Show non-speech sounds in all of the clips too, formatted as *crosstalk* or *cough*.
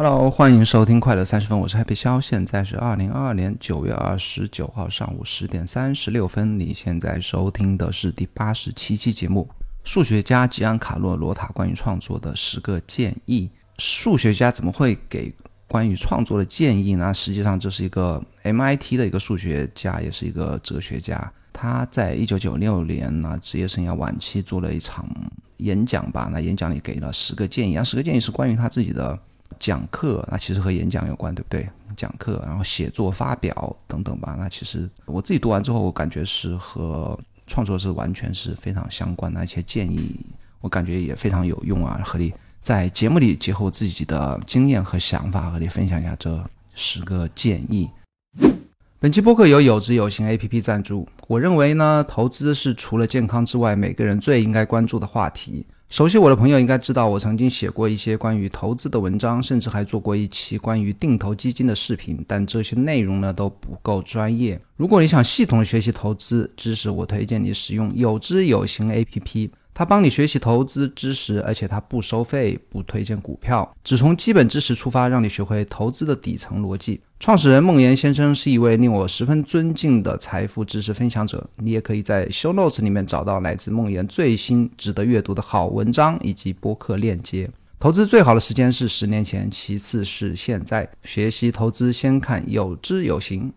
Hello，欢迎收听快乐三十分，我是 Happy 肖，现在是二零二二年九月二十九号上午十点三十六分。你现在收听的是第八十七期节目，数学家吉安卡洛罗塔关于创作的十个建议。数学家怎么会给关于创作的建议呢？实际上，这是一个 MIT 的一个数学家，也是一个哲学家。他在一九九六年呢，职业生涯晚期做了一场演讲吧。那演讲里给了十个建议，啊，十个建议是关于他自己的。讲课，那其实和演讲有关，对不对？讲课，然后写作、发表等等吧。那其实我自己读完之后，我感觉是和创作是完全是非常相关的。一些建议，我感觉也非常有用啊。和你在节目里结合自己的经验和想法，和你分享一下这十个建议。本期播客由有知有行 A P P 赞助。我认为呢，投资是除了健康之外，每个人最应该关注的话题。熟悉我的朋友应该知道，我曾经写过一些关于投资的文章，甚至还做过一期关于定投基金的视频。但这些内容呢都不够专业。如果你想系统学习投资知识，我推荐你使用有知有行 APP。它帮你学习投资知识，而且它不收费，不推荐股票，只从基本知识出发，让你学会投资的底层逻辑。创始人孟岩先生是一位令我十分尊敬的财富知识分享者。你也可以在 Show Notes 里面找到来自孟岩最新值得阅读的好文章以及播客链接。投资最好的时间是十年前，其次是现在。学习投资先看有知有行。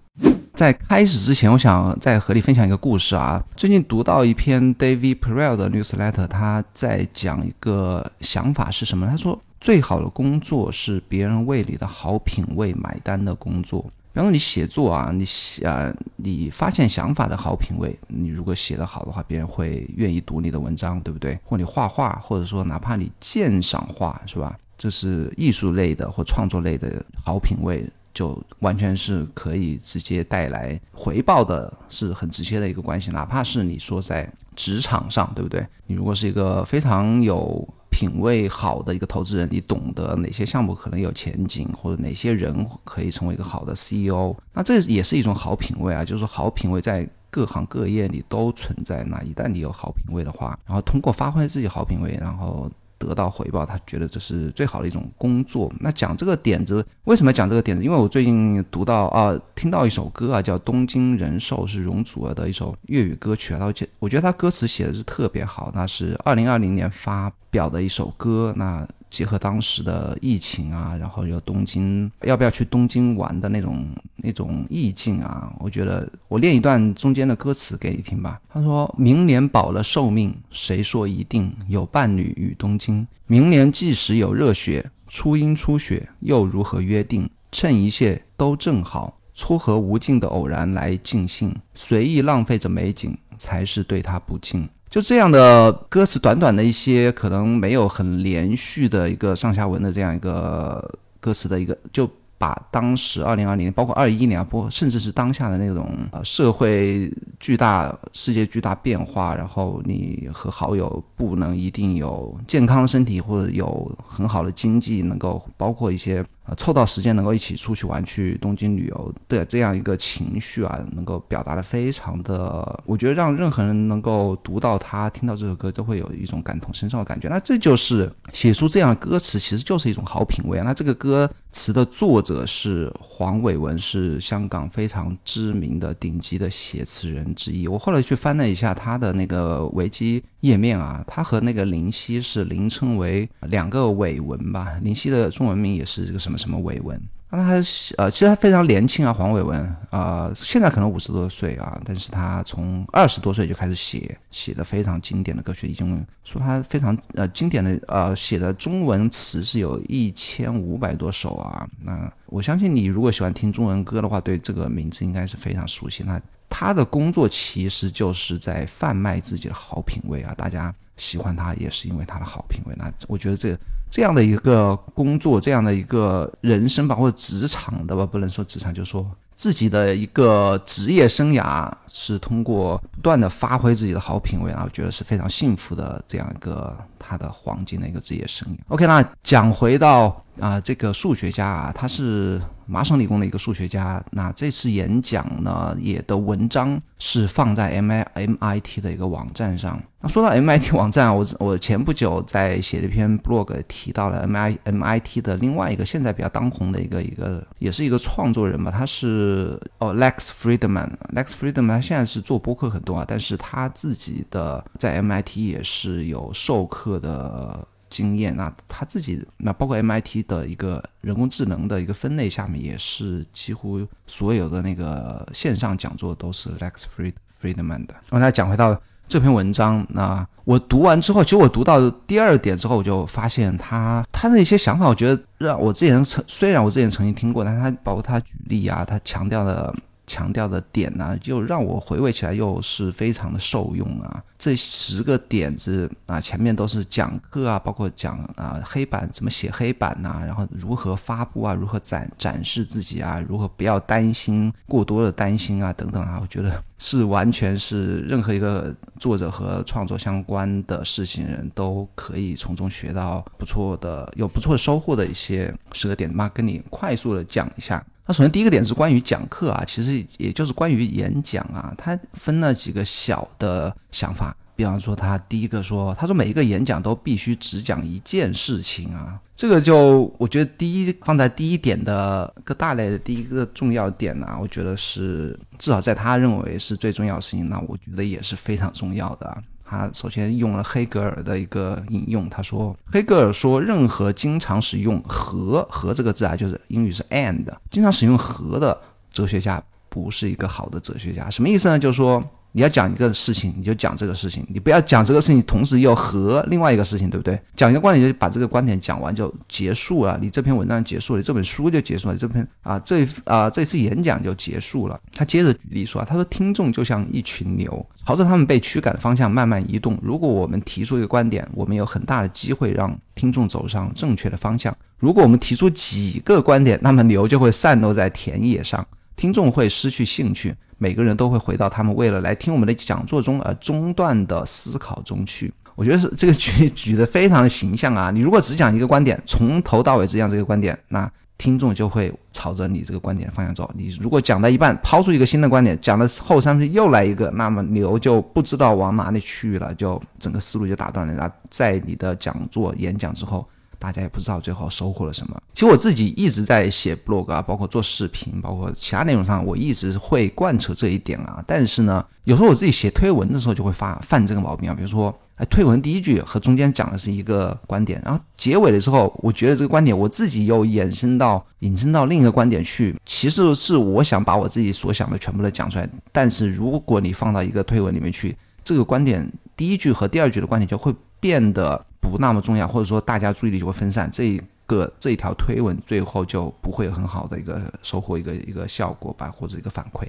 在开始之前，我想再和你分享一个故事啊。最近读到一篇 David Perel 的 newsletter，他在讲一个想法是什么？他说，最好的工作是别人为你的好品味买单的工作。比方说，你写作啊，你写啊，你发现想法的好品味，你如果写得好的话，别人会愿意读你的文章，对不对？或你画画，或者说哪怕你鉴赏画，是吧？这是艺术类的或创作类的好品味。就完全是可以直接带来回报的，是很直接的一个关系。哪怕是你说在职场上，对不对？你如果是一个非常有品味好的一个投资人，你懂得哪些项目可能有前景，或者哪些人可以成为一个好的 CEO，那这也是一种好品味啊。就是，好品味在各行各业里都存在。那一旦你有好品味的话，然后通过发挥自己好品味，然后。得到回报，他觉得这是最好的一种工作。那讲这个点子，为什么讲这个点子？因为我最近读到啊，听到一首歌啊，叫《东京人寿》，是容祖儿的一首粤语歌曲啊。而且我觉得他歌词写的是特别好，那是二零二零年发表的一首歌。那结合当时的疫情啊，然后有东京要不要去东京玩的那种那种意境啊，我觉得我念一段中间的歌词给你听吧。他说明年保了寿命，谁说一定有伴侣与东京？明年即使有热血，初阴初雪，又如何约定？趁一切都正好，撮合无尽的偶然来尽兴，随意浪费着美景，才是对他不敬。就这样的歌词，短短的一些，可能没有很连续的一个上下文的这样一个歌词的一个，就把当时二零二零，包括二一年啊，包括甚至是当下的那种呃社会巨大、世界巨大变化，然后你和好友不能一定有健康的身体或者有很好的经济，能够包括一些。凑到时间能够一起出去玩，去东京旅游的这样一个情绪啊，能够表达的非常的，我觉得让任何人能够读到他、听到这首歌，都会有一种感同身受的感觉。那这就是写出这样歌词，其实就是一种好品味啊。那这个歌词的作者是黄伟文，是香港非常知名的顶级的写词人之一。我后来去翻了一下他的那个维基页面啊，他和那个林夕是凌称为两个伟文吧。林夕的中文名也是这个什么？什么伟文？那他呃，其实他非常年轻啊，黄伟文啊，现在可能五十多岁啊，但是他从二十多岁就开始写，写的非常经典的歌曲，已经说他非常呃经典的呃写的中文词是有一千五百多首啊。那我相信你如果喜欢听中文歌的话，对这个名字应该是非常熟悉。那他的工作其实就是在贩卖自己的好品味啊，大家喜欢他也是因为他的好品味。那我觉得这。这样的一个工作，这样的一个人生吧，或者职场的吧，不能说职场，就说自己的一个职业生涯，是通过不断的发挥自己的好品味，然后觉得是非常幸福的这样一个他的黄金的一个职业生涯。OK，那讲回到啊这个数学家啊，他是。麻省理工的一个数学家，那这次演讲呢，也的文章是放在 M I M I T 的一个网站上。那说到 M I T 网站，我我前不久在写了一篇 blog，提到了 M I M I T 的另外一个现在比较当红的一个一个，也是一个创作人吧，他是哦 Lex Friedman，Lex Friedman 现在是做播客很多啊，但是他自己的在 M I T 也是有授课的。经验，那他自己，那包括 MIT 的一个人工智能的一个分类下面，也是几乎所有的那个线上讲座都是 Lex Fried Friedman 的。我来讲回到这篇文章，那我读完之后，其实我读到第二点之后，我就发现他他的一些想法，我觉得让我之前曾虽然我之前曾经听过，但他包括他举例啊，他强调的。强调的点呢，就让我回味起来又是非常的受用啊！这十个点子啊，前面都是讲课啊，包括讲啊黑板怎么写黑板呐，然后如何发布啊，如何展展示自己啊，如何不要担心过多的担心啊等等啊，我觉得是完全是任何一个作者和创作相关的事情人都可以从中学到不错的、有不错收获的一些十个点嘛，跟你快速的讲一下。那首先第一个点是关于讲课啊，其实也就是关于演讲啊，他分了几个小的想法。比方说，他第一个说，他说每一个演讲都必须只讲一件事情啊，这个就我觉得第一放在第一点的各大类的第一个重要点呢，我觉得是至少在他认为是最重要的事情，那我觉得也是非常重要的。他首先用了黑格尔的一个引用，他说：“黑格尔说，任何经常使用和和这个字啊，就是英语是 and，经常使用和的哲学家不是一个好的哲学家。什么意思呢？就是说。”你要讲一个事情，你就讲这个事情，你不要讲这个事情，同时又和另外一个事情，对不对？讲一个观点就把这个观点讲完就结束了，你这篇文章结束了，这本书就结束了，这篇啊这啊这次演讲就结束了。他接着举例说啊，他说听众就像一群牛，朝着他们被驱赶的方向慢慢移动。如果我们提出一个观点，我们有很大的机会让听众走上正确的方向；如果我们提出几个观点，那么牛就会散落在田野上，听众会失去兴趣。每个人都会回到他们为了来听我们的讲座中而中断的思考中去。我觉得是这个举举的非常的形象啊！你如果只讲一个观点，从头到尾只讲这个观点，那听众就会朝着你这个观点方向走。你如果讲到一半，抛出一个新的观点，讲的后三分又来一个，那么牛就不知道往哪里去了，就整个思路就打断了。然后在你的讲座演讲之后。大家也不知道最后收获了什么。其实我自己一直在写 blog 啊，包括做视频，包括其他内容上，我一直会贯彻这一点啊。但是呢，有时候我自己写推文的时候就会发犯这个毛病啊。比如说，哎，推文第一句和中间讲的是一个观点，然后结尾的时候，我觉得这个观点我自己又延伸到引申到另一个观点去。其实是我想把我自己所想的全部都讲出来，但是如果你放到一个推文里面去，这个观点第一句和第二句的观点就会变得。不那么重要，或者说大家注意力就会分散，这一个这一条推文最后就不会有很好的一个收获，一个一个效果吧，或者一个反馈。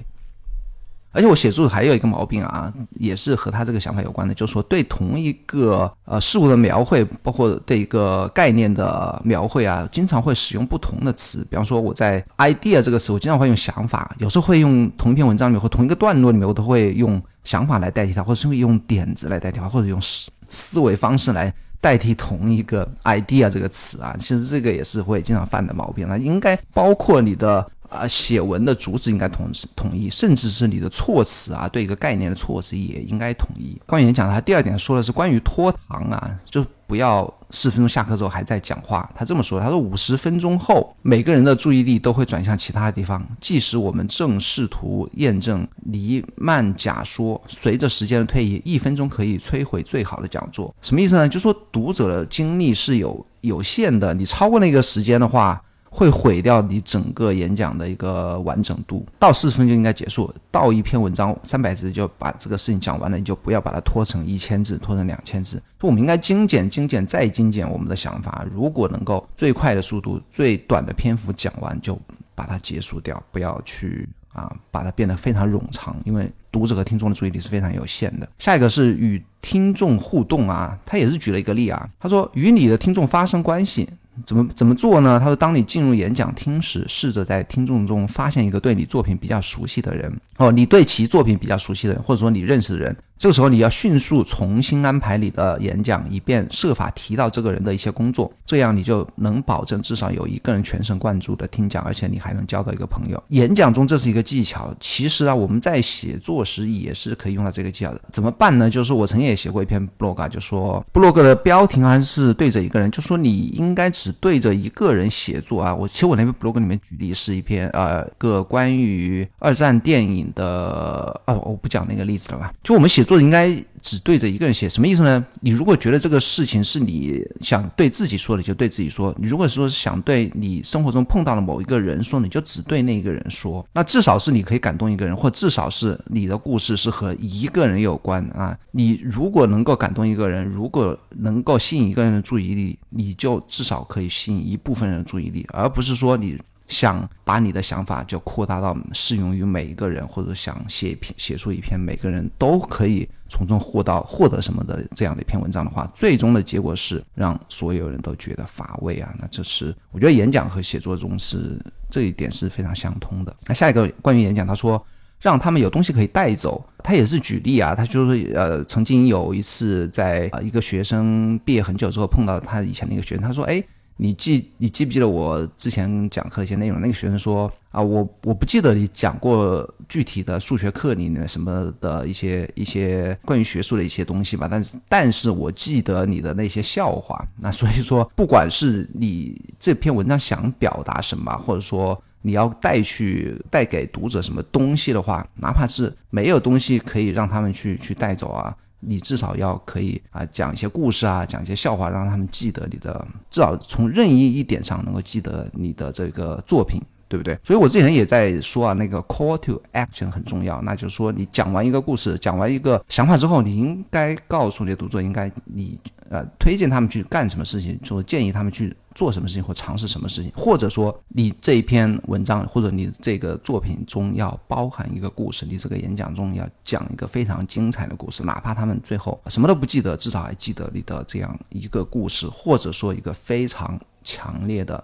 而且我写作还有一个毛病啊，也是和他这个想法有关的，就是说对同一个呃事物的描绘，包括对一个概念的描绘啊，经常会使用不同的词。比方说我在 idea 这个词，我经常会用想法，有时候会用同一篇文章里面或同一个段落里面，我都会用想法来代替它，或者是用点子来代替它，或者用思思维方式来。代替同一个 idea 这个词啊，其实这个也是会经常犯的毛病。那应该包括你的啊写文的主旨应该统统一，甚至是你的措辞啊，对一个概念的措辞也应该统一。关于演讲，他第二点说的是关于拖堂啊，就。不要四分钟下课之后还在讲话。他这么说：“他说五十分钟后，每个人的注意力都会转向其他的地方。即使我们正试图验证黎曼假说，随着时间的推移，一分钟可以摧毁最好的讲座。什么意思呢？就说读者的精力是有有限的，你超过那个时间的话。”会毁掉你整个演讲的一个完整度。到四十分就应该结束，到一篇文章三百字就把这个事情讲完了，你就不要把它拖成一千字，拖成两千字。我们应该精简、精简再精简我们的想法。如果能够最快的速度、最短的篇幅讲完，就把它结束掉，不要去啊把它变得非常冗长，因为读者和听众的注意力是非常有限的。下一个是与听众互动啊，他也是举了一个例啊，他说与你的听众发生关系。怎么怎么做呢？他说，当你进入演讲厅时，试着在听众中发现一个对你作品比较熟悉的人，哦，你对其作品比较熟悉的人，或者说你认识的人。这个时候你要迅速重新安排你的演讲，以便设法提到这个人的一些工作，这样你就能保证至少有一个人全神贯注的听讲，而且你还能交到一个朋友。演讲中这是一个技巧，其实啊，我们在写作时也是可以用到这个技巧的。怎么办呢？就是我曾经也写过一篇 blog，就说 blog 的标题还是对着一个人，就说你应该只对着一个人写作啊。我其实我那篇 blog 里面举例是一篇呃个关于二战电影的，哦，我不讲那个例子了吧？就我们写作。应该只对着一个人写，什么意思呢？你如果觉得这个事情是你想对自己说的，就对自己说；你如果说想对你生活中碰到的某一个人说，你就只对那个人说。那至少是你可以感动一个人，或至少是你的故事是和一个人有关啊。你如果能够感动一个人，如果能够吸引一个人的注意力，你就至少可以吸引一部分人的注意力，而不是说你。想把你的想法就扩大到适用于每一个人，或者想写一篇写出一篇每个人都可以从中获到获得什么的这样的一篇文章的话，最终的结果是让所有人都觉得乏味啊！那这是我觉得演讲和写作中是这一点是非常相通的。那下一个关于演讲，他说让他们有东西可以带走，他也是举例啊，他就是呃曾经有一次在呃一个学生毕业很久之后碰到他以前的一个学生，他说哎。你记你记不记得我之前讲课的一些内容？那个学生说啊，我我不记得你讲过具体的数学课里面什么的一些一些关于学术的一些东西吧，但是但是我记得你的那些笑话。那所以说，不管是你这篇文章想表达什么，或者说你要带去带给读者什么东西的话，哪怕是没有东西可以让他们去去带走啊。你至少要可以啊讲一些故事啊，讲一些笑话，让他们记得你的，至少从任意一点上能够记得你的这个作品，对不对？所以我之前也在说啊，那个 call to action 很重要，那就是说你讲完一个故事，讲完一个想法之后，你应该告诉你的读者，应该你呃推荐他们去干什么事情，说建议他们去。做什么事情或尝试什么事情，或者说你这一篇文章或者你这个作品中要包含一个故事，你这个演讲中要讲一个非常精彩的故事，哪怕他们最后什么都不记得，至少还记得你的这样一个故事，或者说一个非常。强烈的，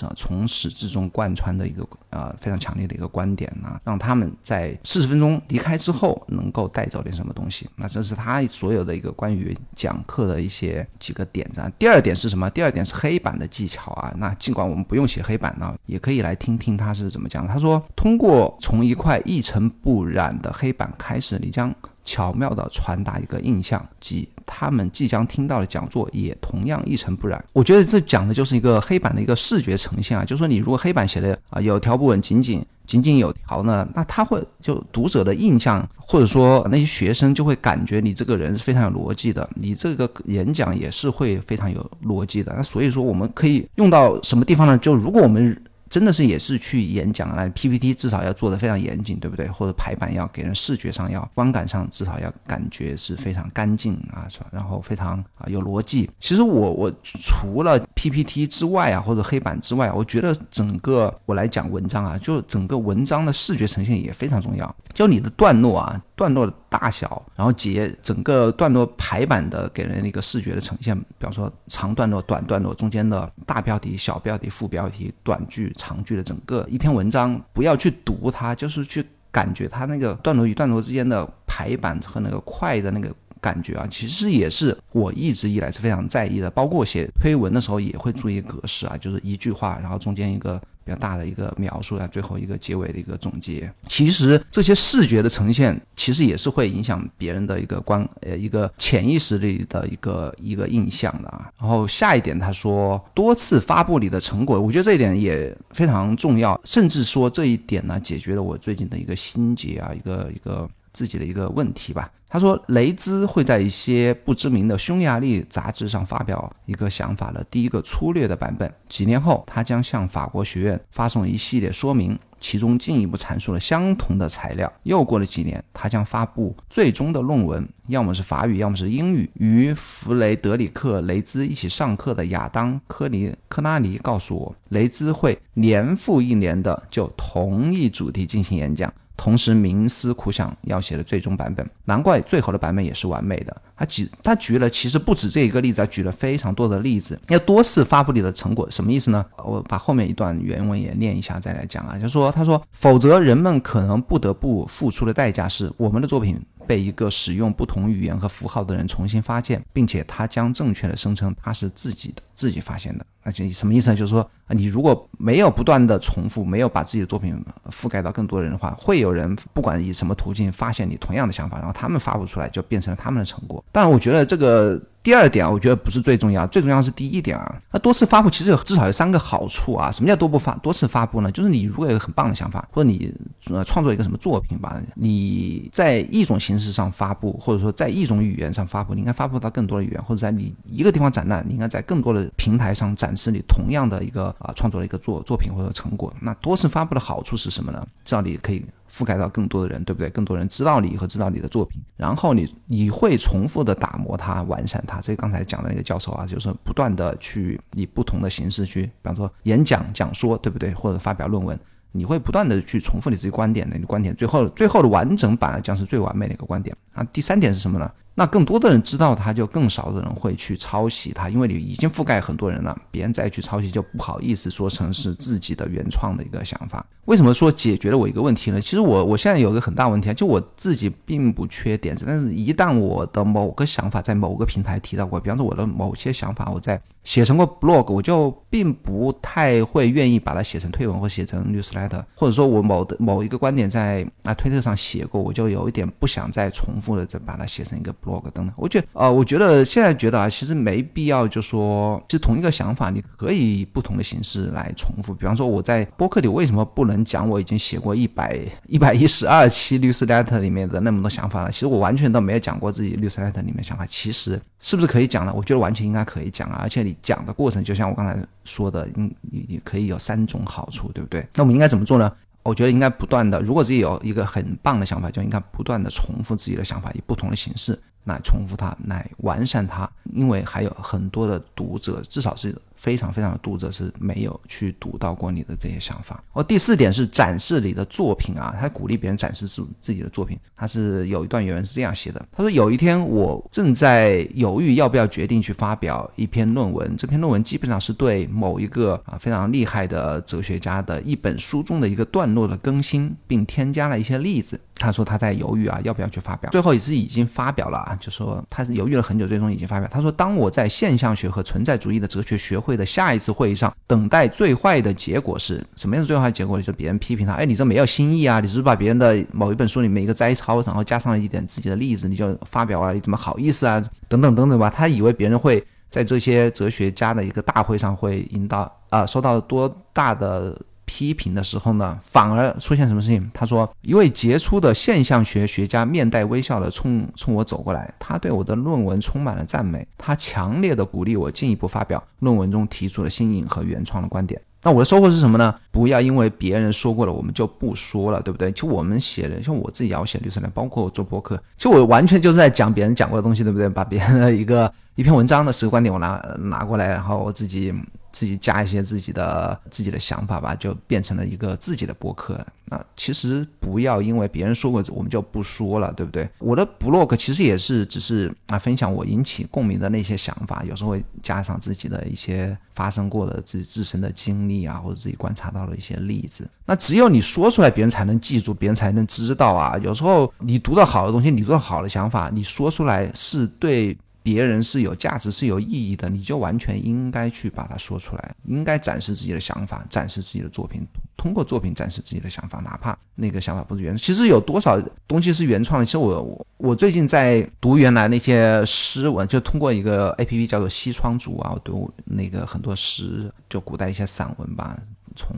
啊，从始至终贯穿的一个呃非常强烈的一个观点呢，让他们在四十分钟离开之后能够带走点什么东西。那这是他所有的一个关于讲课的一些几个点子。第二点是什么？第二点是黑板的技巧啊。那尽管我们不用写黑板呢，也可以来听听他是怎么讲。他说，通过从一块一尘不染的黑板开始，你将巧妙地传达一个印象，即。他们即将听到的讲座也同样一尘不染。我觉得这讲的就是一个黑板的一个视觉呈现啊，就是说你如果黑板写的啊有条不紊、井井井井有条呢，那他会就读者的印象，或者说那些学生就会感觉你这个人是非常有逻辑的，你这个演讲也是会非常有逻辑的。那所以说我们可以用到什么地方呢？就如果我们。真的是也是去演讲那 PPT 至少要做的非常严谨，对不对？或者排版要给人视觉上要观感上至少要感觉是非常干净啊，是吧？然后非常啊有逻辑。其实我我除了 PPT 之外啊，或者黑板之外，我觉得整个我来讲文章啊，就整个文章的视觉呈现也非常重要。就你的段落啊，段落大小，然后节整个段落排版的给人一个视觉的呈现，比方说长段落、短段落，中间的大标题、小标题、副标题、短句。长句的整个一篇文章，不要去读它，就是去感觉它那个段落与段落之间的排版和那个快的那个感觉啊，其实也是我一直以来是非常在意的。包括写推文的时候也会注意格式啊，就是一句话，然后中间一个。比较大的一个描述啊，最后一个结尾的一个总结。其实这些视觉的呈现，其实也是会影响别人的一个观呃一个潜意识里的一个一个印象的啊。然后下一点，他说多次发布你的成果，我觉得这一点也非常重要，甚至说这一点呢，解决了我最近的一个心结啊，一个一个。自己的一个问题吧。他说，雷兹会在一些不知名的匈牙利杂志上发表一个想法的第一个粗略的版本。几年后，他将向法国学院发送一系列说明，其中进一步阐述了相同的材料。又过了几年，他将发布最终的论文，要么是法语，要么是英语。与弗雷德里克·雷兹一起上课的亚当·科尼科拉尼告诉我，雷兹会年复一年的就同一主题进行演讲。同时冥思苦想要写的最终版本。难怪最后的版本也是完美的。他举他举了其实不止这一个例子，他举了非常多的例子，要多次发布你的成果，什么意思呢？我把后面一段原文也念一下再来讲啊，就说他说，否则人们可能不得不付出的代价是我们的作品。被一个使用不同语言和符号的人重新发现，并且他将正确的声称他是自己的自己发现的，那就什么意思呢？就是说，你如果没有不断的重复，没有把自己的作品覆盖到更多人的话，会有人不管以什么途径发现你同样的想法，然后他们发布出来就变成了他们的成果。当然，我觉得这个。第二点，我觉得不是最重要，最重要是第一点啊。那多次发布其实有至少有三个好处啊。什么叫多不发多次发布呢？就是你如果有个很棒的想法，或者你呃创作一个什么作品吧，你在一种形式上发布，或者说在一种语言上发布，你应该发布到更多的语言，或者在你一个地方展览，你应该在更多的平台上展示你同样的一个啊创作的一个作作品或者成果。那多次发布的好处是什么呢？至少你可以。覆盖到更多的人，对不对？更多人知道你和知道你的作品，然后你你会重复的打磨它、完善它。这刚才讲的那个教授啊，就是不断的去以不同的形式去，比方说演讲、讲说，对不对？或者发表论文，你会不断的去重复你自己观点的，你观点最后最后的完整版将是最完美的一个观点。那第三点是什么呢？那更多的人知道它，就更少的人会去抄袭它，因为你已经覆盖很多人了，别人再去抄袭就不好意思说成是自己的原创的一个想法。为什么说解决了我一个问题呢？其实我我现在有个很大问题啊，就我自己并不缺点子，但是一旦我的某个想法在某个平台提到过，比方说我的某些想法我在写成过 blog，我就并不太会愿意把它写成推文或写成 newsletter，或者说我某的某一个观点在啊推特上写过，我就有一点不想再重复的再把它写成一个 *laughs* blog 等等。我觉得啊，我觉得现在觉得啊，其实没必要就说其实同一个想法，你可以以不同的形式来重复。比方说我在播客里为什么不能？讲我已经写过一百一百一十二期律师 letter 里面的那么多想法了，其实我完全都没有讲过自己律师 letter 里面想法。其实是不是可以讲呢？我觉得完全应该可以讲啊！而且你讲的过程，就像我刚才说的，应你你可以有三种好处，对不对？那我们应该怎么做呢？我觉得应该不断的，如果自己有一个很棒的想法，就应该不断的重复自己的想法，以不同的形式来重复它，来完善它。因为还有很多的读者，至少是。非常非常的读者是没有去读到过你的这些想法。哦，第四点是展示你的作品啊，他鼓励别人展示自自己的作品。他是有一段原文是这样写的：他说有一天我正在犹豫要不要决定去发表一篇论文，这篇论文基本上是对某一个啊非常厉害的哲学家的一本书中的一个段落的更新，并添加了一些例子。他说他在犹豫啊，要不要去发表？最后也是已经发表了啊，就说他是犹豫了很久，最终已经发表。他说，当我在现象学和存在主义的哲学学会的下一次会议上，等待最坏的结果是什么样的最坏结果？就是别人批评他，哎，你这没有新意啊，你只是把别人的某一本书里面一个摘抄，然后加上了一点自己的例子，你就发表啊？你怎么好意思啊？等等等等吧。他以为别人会在这些哲学家的一个大会上会引导啊，收到多大的。批评的时候呢，反而出现什么事情？他说，一位杰出的现象学学家面带微笑的冲冲我走过来，他对我的论文充满了赞美，他强烈的鼓励我进一步发表论文中提出的新颖和原创的观点。那我的收获是什么呢？不要因为别人说过了，我们就不说了，对不对？其实我们写的，像我自己也要写律师来，包括我做博客，其实我完全就是在讲别人讲过的东西，对不对？把别人的一个一篇文章的十个观点我拿拿过来，然后我自己。自己加一些自己的自己的想法吧，就变成了一个自己的博客。那其实不要因为别人说过，我们就不说了，对不对？我的 blog 其实也是只是啊，分享我引起共鸣的那些想法，有时候会加上自己的一些发生过的自己自身的经历啊，或者自己观察到的一些例子。那只有你说出来，别人才能记住，别人才能知道啊。有时候你读到好的东西，你读到好的想法，你说出来是对。别人是有价值、是有意义的，你就完全应该去把它说出来，应该展示自己的想法，展示自己的作品，通过作品展示自己的想法，哪怕那个想法不是原。其实有多少东西是原创的？其实我我我最近在读原来那些诗文，就通过一个 A P P 叫做西窗竹啊，我读那个很多诗，就古代一些散文吧，从。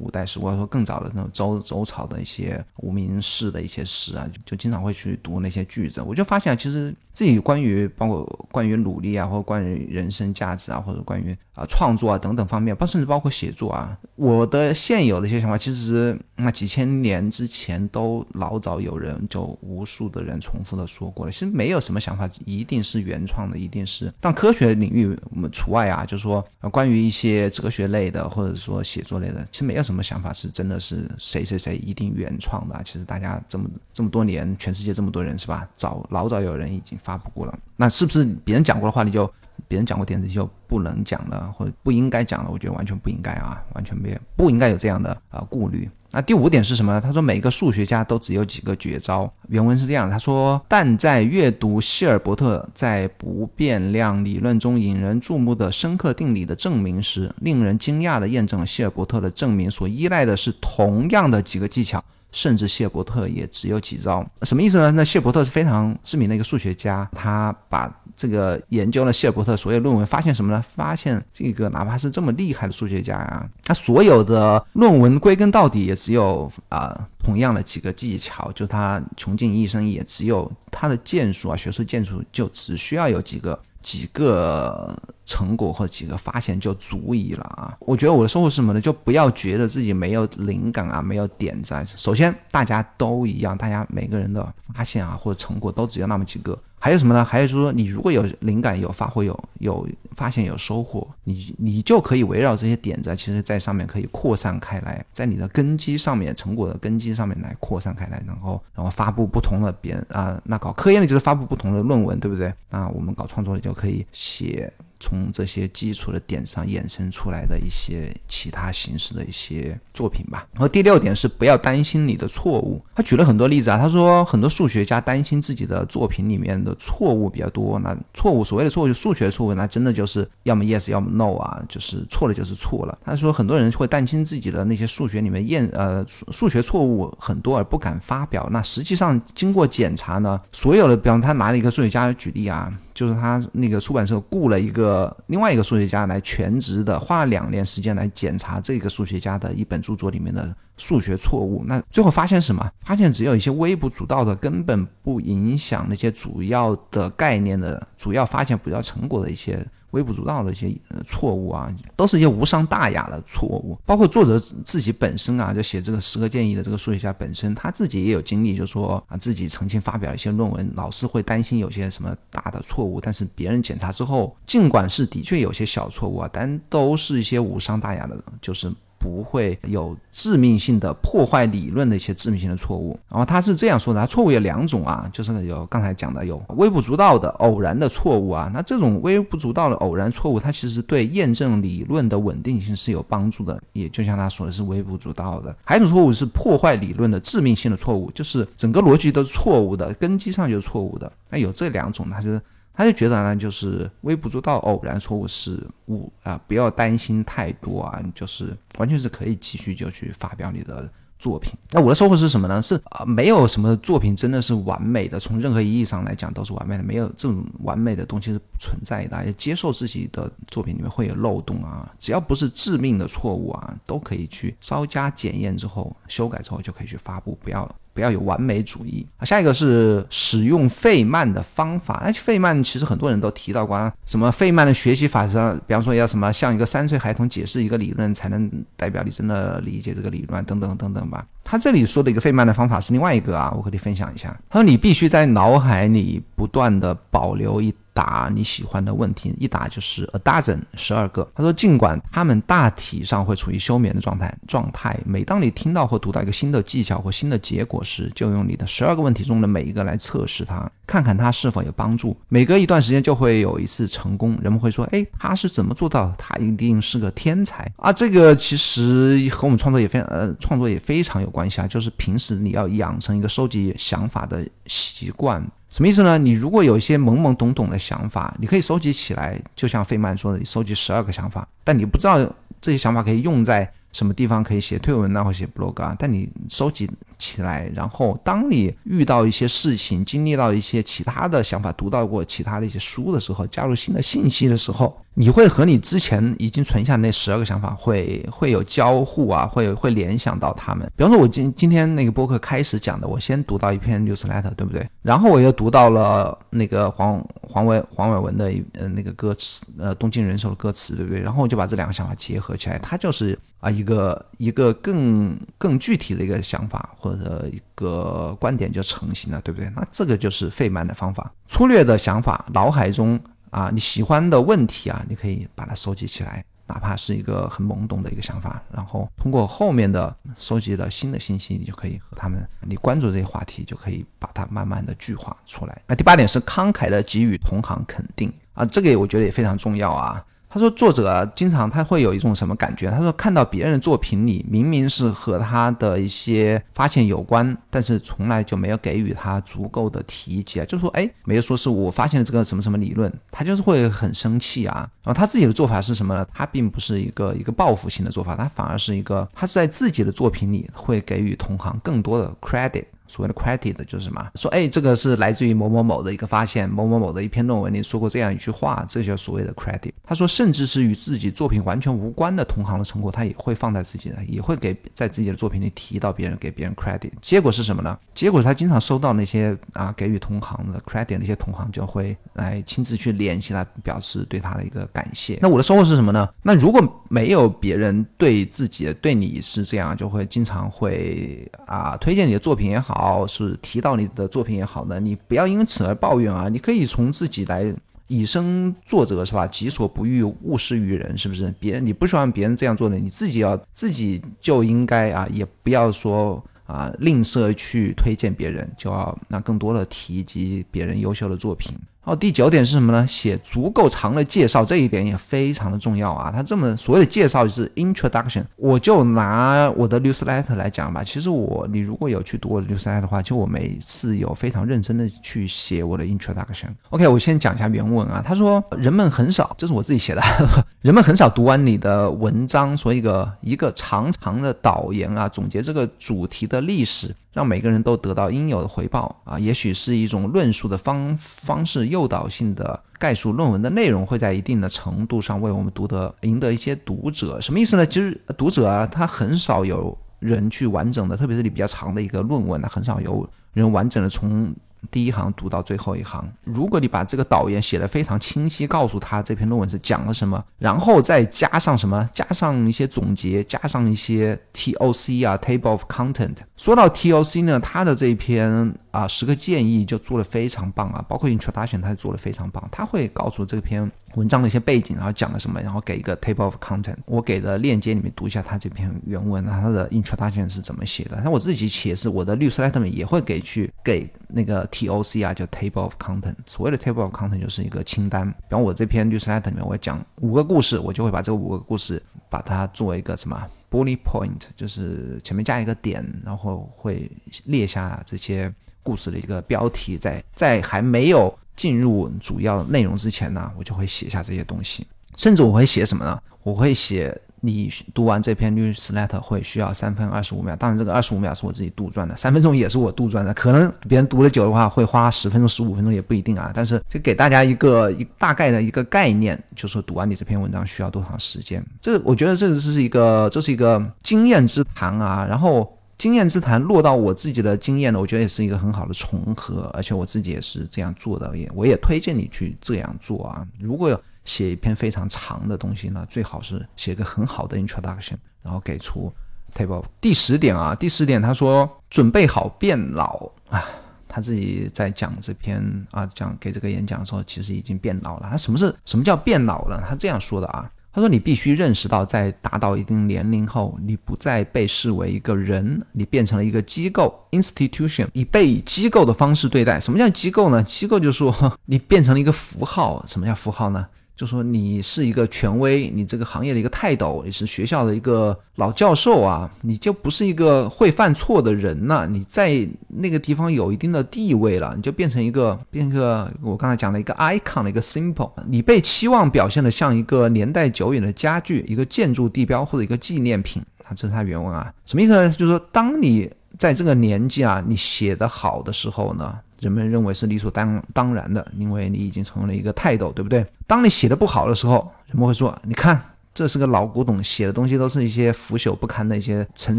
五代史，或者说更早的那种周周朝的一些无名氏的一些诗啊，就经常会去读那些句子。我就发现，其实自己关于包括关于努力啊，或者关于人生价值啊，或者关于啊创作啊等等方面，包甚至包括写作啊，我的现有的一些想法，其实那几千年之前都老早有人就无数的人重复的说过了。其实没有什么想法一定是原创的，一定是但科学领域我们除外啊。就是说，关于一些哲学类的或者说写作类的，其实没有什什么想法是真的是谁谁谁一定原创的。其实大家这么这么多年，全世界这么多人是吧？早老早有人已经发布过了。那是不是别人讲过的话，你就别人讲过点子就不能讲了，或者不应该讲了？我觉得完全不应该啊，完全没有不应该有这样的啊顾虑。那第五点是什么呢？他说每个数学家都只有几个绝招。原文是这样，他说：但在阅读希尔伯特在不变量理论中引人注目的深刻定理的证明时，令人惊讶地验证了希尔伯特的证明所依赖的是同样的几个技巧。甚至谢伯特也只有几招，什么意思呢？那谢伯特是非常知名的一个数学家，他把这个研究了谢伯特所有论文，发现什么呢？发现这个哪怕是这么厉害的数学家呀，他所有的论文归根到底也只有啊同样的几个技巧，就他穷尽一生也只有他的建树啊，学术建树就只需要有几个。几个成果或者几个发现就足以了啊！我觉得我的收获是什么呢？就不要觉得自己没有灵感啊，没有点子。首先，大家都一样，大家每个人的发现啊或者成果都只有那么几个。还有什么呢？还有就是说，你如果有灵感、有发挥、有有发现、有收获，你你就可以围绕这些点子，其实在上面可以扩散开来，在你的根基上面、成果的根基上面来扩散开来，然后然后发布不同的别人啊，那搞科研的就是发布不同的论文，对不对？那我们搞创作的就可以写。从这些基础的点上衍生出来的一些其他形式的一些作品吧。然后第六点是不要担心你的错误。他举了很多例子啊，他说很多数学家担心自己的作品里面的错误比较多。那错误，所谓的错误就数学错误，那真的就是要么 yes，要么 no 啊，就是错了就是错了。他说很多人会担心自己的那些数学里面验呃数学错误很多而不敢发表。那实际上经过检查呢，所有的，比方他拿了一个数学家举例啊。就是他那个出版社雇了一个另外一个数学家来全职的，花了两年时间来检查这个数学家的一本著作里面的数学错误。那最后发现什么？发现只有一些微不足道的，根本不影响那些主要的概念的主要发现、主要成果的一些。微不足道的一些错误啊，都是一些无伤大雅的错误。包括作者自己本身啊，就写这个十个建议的这个数学家本身，他自己也有经历，就说啊，自己曾经发表一些论文，老师会担心有些什么大的错误，但是别人检查之后，尽管是的确有些小错误啊，但都是一些无伤大雅的，就是。不会有致命性的破坏理论的一些致命性的错误。然后他是这样说的：，他错误有两种啊，就是有刚才讲的有微不足道的偶然的错误啊。那这种微不足道的偶然错误，它其实对验证理论的稳定性是有帮助的。也就像他说的是微不足道的。还有一种错误是破坏理论的致命性的错误，就是整个逻辑都是错误的，根基上就是错误的。那有这两种，他就是。他就觉得呢，就是微不足道、偶然错误是误啊，不要担心太多啊，就是完全是可以继续就去发表你的作品。那我的收获是什么呢？是啊，没有什么作品真的是完美的，从任何意义上来讲都是完美的，没有这种完美的东西是存在的。也接受自己的作品里面会有漏洞啊，只要不是致命的错误啊，都可以去稍加检验之后、修改之后就可以去发布，不要。不要有完美主义啊！下一个是使用费曼的方法。那费曼其实很多人都提到过，什么费曼的学习法上，比方说要什么向一个三岁孩童解释一个理论，才能代表你真的理解这个理论，等等等等吧。他这里说的一个费曼的方法是另外一个啊，我和你分享一下。他说你必须在脑海里不断的保留一。打你喜欢的问题，一打就是 a dozen 十二个。他说，尽管他们大体上会处于休眠的状态，状态。每当你听到或读到一个新的技巧或新的结果时，就用你的十二个问题中的每一个来测试它，看看它是否有帮助。每隔一段时间就会有一次成功。人们会说，哎，他是怎么做到的？他一定是个天才啊！这个其实和我们创作也非常呃，创作也非常有关关系啊。就是平时你要养成一个收集想法的习惯。什么意思呢？你如果有一些懵懵懂懂的想法，你可以收集起来，就像费曼说的，你收集十二个想法，但你不知道这些想法可以用在什么地方，可以写推文啊，或写 blog 啊，但你收集起来，然后当你遇到一些事情，经历到一些其他的想法，读到过其他的一些书的时候，加入新的信息的时候。你会和你之前已经存下那十二个想法会会有交互啊，会会联想到他们。比方说，我今今天那个播客开始讲的，我先读到一篇 newsletter，对不对？然后我又读到了那个黄黄伟黄伟文的呃那个歌词，呃东京人寿的歌词，对不对？然后我就把这两个想法结合起来，它就是啊一个一个更更具体的一个想法或者一个观点就成型了，对不对？那这个就是费曼的方法，粗略的想法，脑海中。啊你喜欢的问题啊，你可以把它收集起来。哪怕是一个很懵懂的一个想法，然后通过后面的收集了新的信息，你就可以和他们，你关注这些话题，就可以把它慢慢的具化出来。那第八点是慷慨的给予同行肯定啊，这个我觉得也非常重要啊。他说：“作者经常他会有一种什么感觉？他说看到别人的作品里明明是和他的一些发现有关，但是从来就没有给予他足够的提及啊，就说哎，没有说是我发现了这个什么什么理论，他就是会很生气啊。然后他自己的做法是什么呢？他并不是一个一个报复性的做法，他反而是一个他是在自己的作品里会给予同行更多的 credit。”所谓的 credit 就是什么？说哎，这个是来自于某某某的一个发现，某某某的一篇论文里说过这样一句话，这叫所谓的 credit。他说，甚至是与自己作品完全无关的同行的成果，他也会放在自己的，也会给在自己的作品里提到别人，给别人 credit。结果是什么呢？结果他经常收到那些啊给予同行的 credit，那些同行就会来亲自去联系他，表示对他的一个感谢。那我的收获是什么呢？那如果没有别人对自己对你是这样，就会经常会啊推荐你的作品也好。好，是提到你的作品也好呢，你不要因此而抱怨啊！你可以从自己来以身作则，是吧？己所不欲，勿施于人，是不是？别人你不喜欢别人这样做呢，你自己要自己就应该啊，也不要说啊吝啬去推荐别人，就要那更多的提及别人优秀的作品。哦，第九点是什么呢？写足够长的介绍，这一点也非常的重要啊。他这么所谓的介绍是 introduction。我就拿我的 newsletter 来讲吧。其实我，你如果有去读我的 newsletter 的话，就我每次有非常认真的去写我的 introduction。OK，我先讲一下原文啊。他说，人们很少，这是我自己写的，*laughs* 人们很少读完你的文章，所以一个一个长长的导言啊，总结这个主题的历史。让每个人都得到应有的回报啊，也许是一种论述的方方式，诱导性的概述论文的内容，会在一定的程度上为我们读得赢得一些读者。什么意思呢？其实读者啊，他很少有人去完整的，特别是你比较长的一个论文呢，很少有人完整的从。第一行读到最后一行，如果你把这个导言写的非常清晰，告诉他这篇论文是讲了什么，然后再加上什么，加上一些总结，加上一些 TOC 啊，Table of Content。说到 TOC 呢，他的这篇。啊，十个建议就做的非常棒啊，包括 introduction 他做的非常棒，他会告诉这篇文章的一些背景，然后讲了什么，然后给一个 table of content。我给的链接里面读一下他这篇原文，他的 introduction 是怎么写的。那我自己写是我的律师 letter 也会给去给那个 TOC 啊，叫 table of content。所谓的 table of content 就是一个清单。比方我这篇律师 letter 里面我讲五个故事，我就会把这五个故事把它作为一个什么 bullet point，就是前面加一个点，然后会列下这些。故事的一个标题，在在还没有进入主要内容之前呢，我就会写下这些东西。甚至我会写什么呢？我会写你读完这篇 newsletter 会需要三分二十五秒。当然，这个二十五秒是我自己杜撰的，三分钟也是我杜撰的。可能别人读的久的话，会花十分钟、十五分钟也不一定啊。但是，就给大家一个一大概的一个概念，就是说读完你这篇文章需要多长时间。这我觉得这是一个这是一个经验之谈啊。然后。经验之谈落到我自己的经验呢，我觉得也是一个很好的重合，而且我自己也是这样做的，也我也推荐你去这样做啊。如果写一篇非常长的东西呢，最好是写个很好的 introduction，然后给出 table。第十点啊，第十点他说准备好变老啊，他自己在讲这篇啊讲给这个演讲的时候，其实已经变老了。他什么是什么叫变老了？他这样说的啊。他说：“你必须认识到，在达到一定年龄后，你不再被视为一个人，你变成了一个机构 （institution），你被以机构的方式对待。什么叫机构呢？机构就是说，*laughs* 你变成了一个符号。什么叫符号呢？”就说你是一个权威，你这个行业的一个泰斗，你是学校的一个老教授啊，你就不是一个会犯错的人了。你在那个地方有一定的地位了，你就变成一个变一个我刚才讲了一个 icon 的一个 symbol，你被期望表现的像一个年代久远的家具、一个建筑地标或者一个纪念品啊，这是他原文啊，什么意思呢？就是说，当你在这个年纪啊，你写的好的时候呢？人们认为是理所当当然的，因为你已经成为了一个泰斗，对不对？当你写的不好的时候，人们会说：“你看，这是个老古董，写的东西都是一些腐朽不堪的一些陈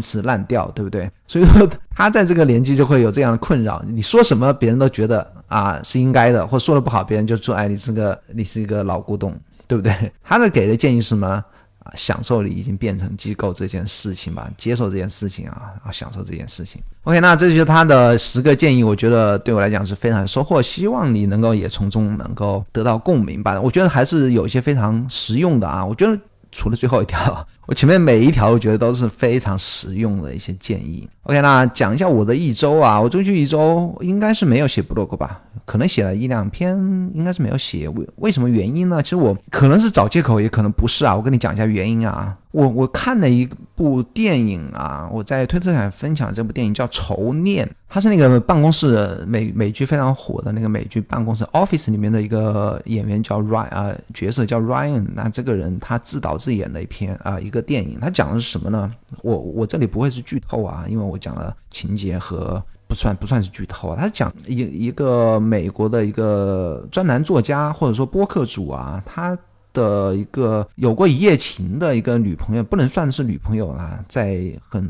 词滥调，对不对？”所以说，他在这个年纪就会有这样的困扰。你说什么，别人都觉得啊是应该的，或说的不好，别人就说：“哎，你是个你是一个老古董，对不对？”他的给的建议是什么？啊，享受已经变成机构这件事情吧，接受这件事情啊，啊，享受这件事情。OK，那这就是他的十个建议，我觉得对我来讲是非常收获，希望你能够也从中能够得到共鸣吧。我觉得还是有一些非常实用的啊，我觉得除了最后一条。前面每一条，我觉得都是非常实用的一些建议。OK，那讲一下我的一周啊，我最近一周应该是没有写 blog 吧，可能写了一两篇，应该是没有写。为为什么原因呢？其实我可能是找借口，也可能不是啊。我跟你讲一下原因啊。我我看了一部电影啊，我在推特上分享这部电影叫《仇念》，它是那个办公室美美剧非常火的那个美剧《办公室 Office》里面的一个演员叫 Ryan 啊，角色叫 Ryan。那这个人他自导自演的一篇啊一个电影，他讲的是什么呢？我我这里不会是剧透啊，因为我讲了情节和不算不算是剧透啊。他讲一一个美国的一个专栏作家或者说播客主啊，他。的一个有过一夜情的一个女朋友，不能算是女朋友啊，在很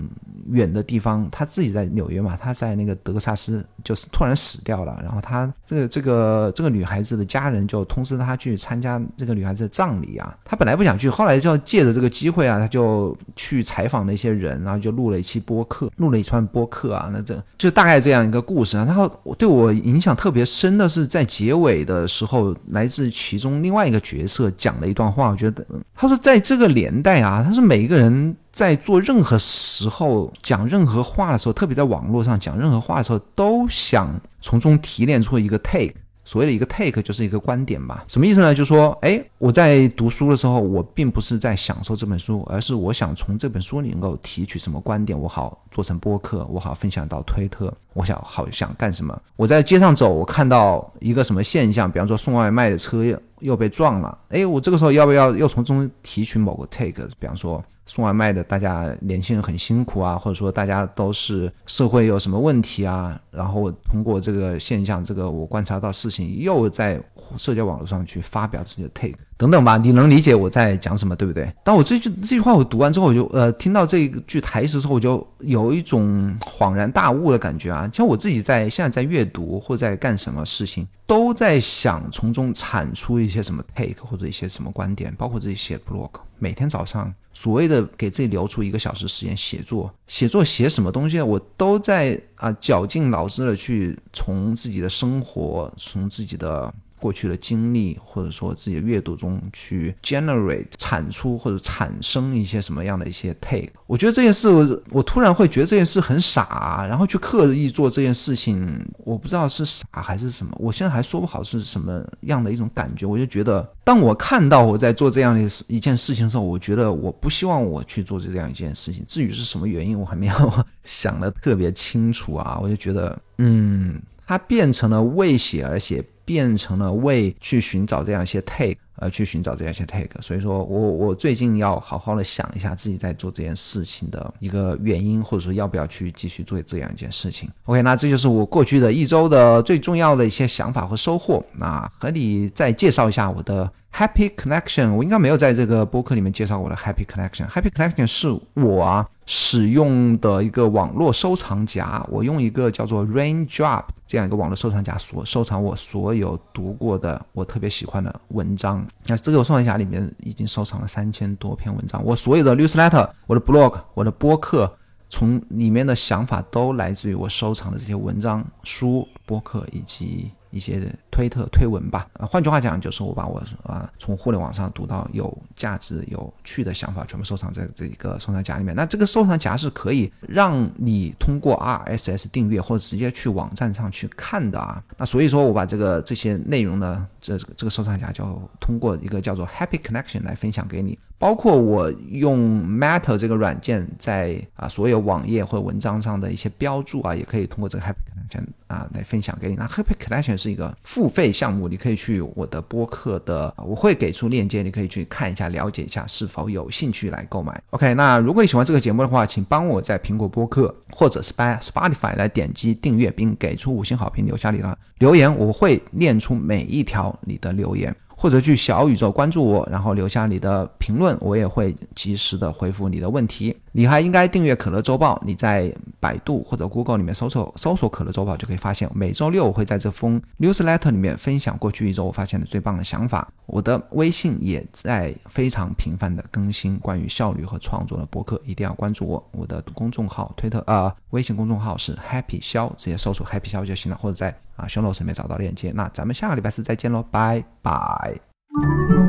远的地方，他自己在纽约嘛，他在那个德克萨斯，就是突然死掉了。然后他这个这个这个女孩子的家人就通知他去参加这个女孩子的葬礼啊。他本来不想去，后来就借着这个机会啊，他就去采访那些人，然后就录了一期播客，录了一串播客啊。那这就大概这样一个故事啊。然后对我影响特别深的是，在结尾的时候，来自其中另外一个角色讲。讲了一段话，我觉得他说，在这个年代啊，他说每一个人在做任何时候讲任何话的时候，特别在网络上讲任何话的时候，都想从中提炼出一个 take。所谓的一个 take 就是一个观点吧，什么意思呢？就说，哎，我在读书的时候，我并不是在享受这本书，而是我想从这本书里能够提取什么观点，我好做成播客，我好分享到推特，我想好想干什么？我在街上走，我看到一个什么现象，比方说送外卖的车又被撞了，哎，我这个时候要不要又从中提取某个 take？比方说。送外卖的大家年轻人很辛苦啊，或者说大家都是社会有什么问题啊，然后通过这个现象，这个我观察到事情，又在社交网络上去发表自己的 take 等等吧，你能理解我在讲什么，对不对？当我这句这句话我读完之后，我就呃听到这一句台词之后，我就有一种恍然大悟的感觉啊，像我自己在现在在阅读或在干什么事情，都在想从中产出一些什么 take 或者一些什么观点，包括自己写 blog，每天早上。所谓的给自己留出一个小时时间写作，写作写什么东西，我都在啊绞尽脑汁的去从自己的生活，从自己的。过去的经历，或者说自己的阅读中去 generate 产出或者产生一些什么样的一些 take，我觉得这件事，我突然会觉得这件事很傻，然后去刻意做这件事情，我不知道是傻还是什么，我现在还说不好是什么样的一种感觉。我就觉得，当我看到我在做这样的一件事情的时候，我觉得我不希望我去做这样一件事情。至于是什么原因，我还没有想的特别清楚啊。我就觉得，嗯，它变成了为写而写。变成了为去寻找这样一些 take 而去寻找这样一些 take，所以说我我最近要好好的想一下自己在做这件事情的一个原因，或者说要不要去继续做这样一件事情。OK，那这就是我过去的一周的最重要的一些想法和收获。那和你再介绍一下我的。Happy Connection，我应该没有在这个播客里面介绍过的 Happy Connection。Happy Connection 是我使用的一个网络收藏夹，我用一个叫做 Raindrop 这样一个网络收藏夹所收藏我所有读过的我特别喜欢的文章。那这个收藏夹里面已经收藏了三千多篇文章，我所有的 Newsletter、我的 Blog、我的播客，从里面的想法都来自于我收藏的这些文章、书、播客以及。一些推特推文吧，啊，换句话讲，就是我把我啊从互联网上读到有价值、有趣的想法，全部收藏在这一个收藏夹里面。那这个收藏夹是可以让你通过 RSS 订阅或者直接去网站上去看的啊。那所以说我把这个这些内容呢，这这个收藏夹就通过一个叫做 Happy Connection 来分享给你。包括我用 Matter 这个软件在啊所有网页或者文章上的一些标注啊，也可以通过这个 Happy Connection 啊来分享给你。那 Happy Connection 是一个付费项目，你可以去我的播客的，我会给出链接，你可以去看一下，了解一下是否有兴趣来购买。OK，那如果你喜欢这个节目的话，请帮我在苹果播客或者 Spotify 来点击订阅，并给出五星好评，留下你的留言，我会念出每一条你的留言。或者去小宇宙关注我，然后留下你的评论，我也会及时的回复你的问题。你还应该订阅可乐周报，你在百度或者 Google 里面搜索搜索可乐周报，就可以发现每周六我会在这封 newsletter 里面分享过去一周我发现的最棒的想法。我的微信也在非常频繁的更新关于效率和创作的博客，一定要关注我。我的公众号推特啊，微信公众号是 Happy 肖，直接搜索 Happy 肖就行了，或者在啊修罗神没找到链接那咱们下个礼拜四再见喽拜拜。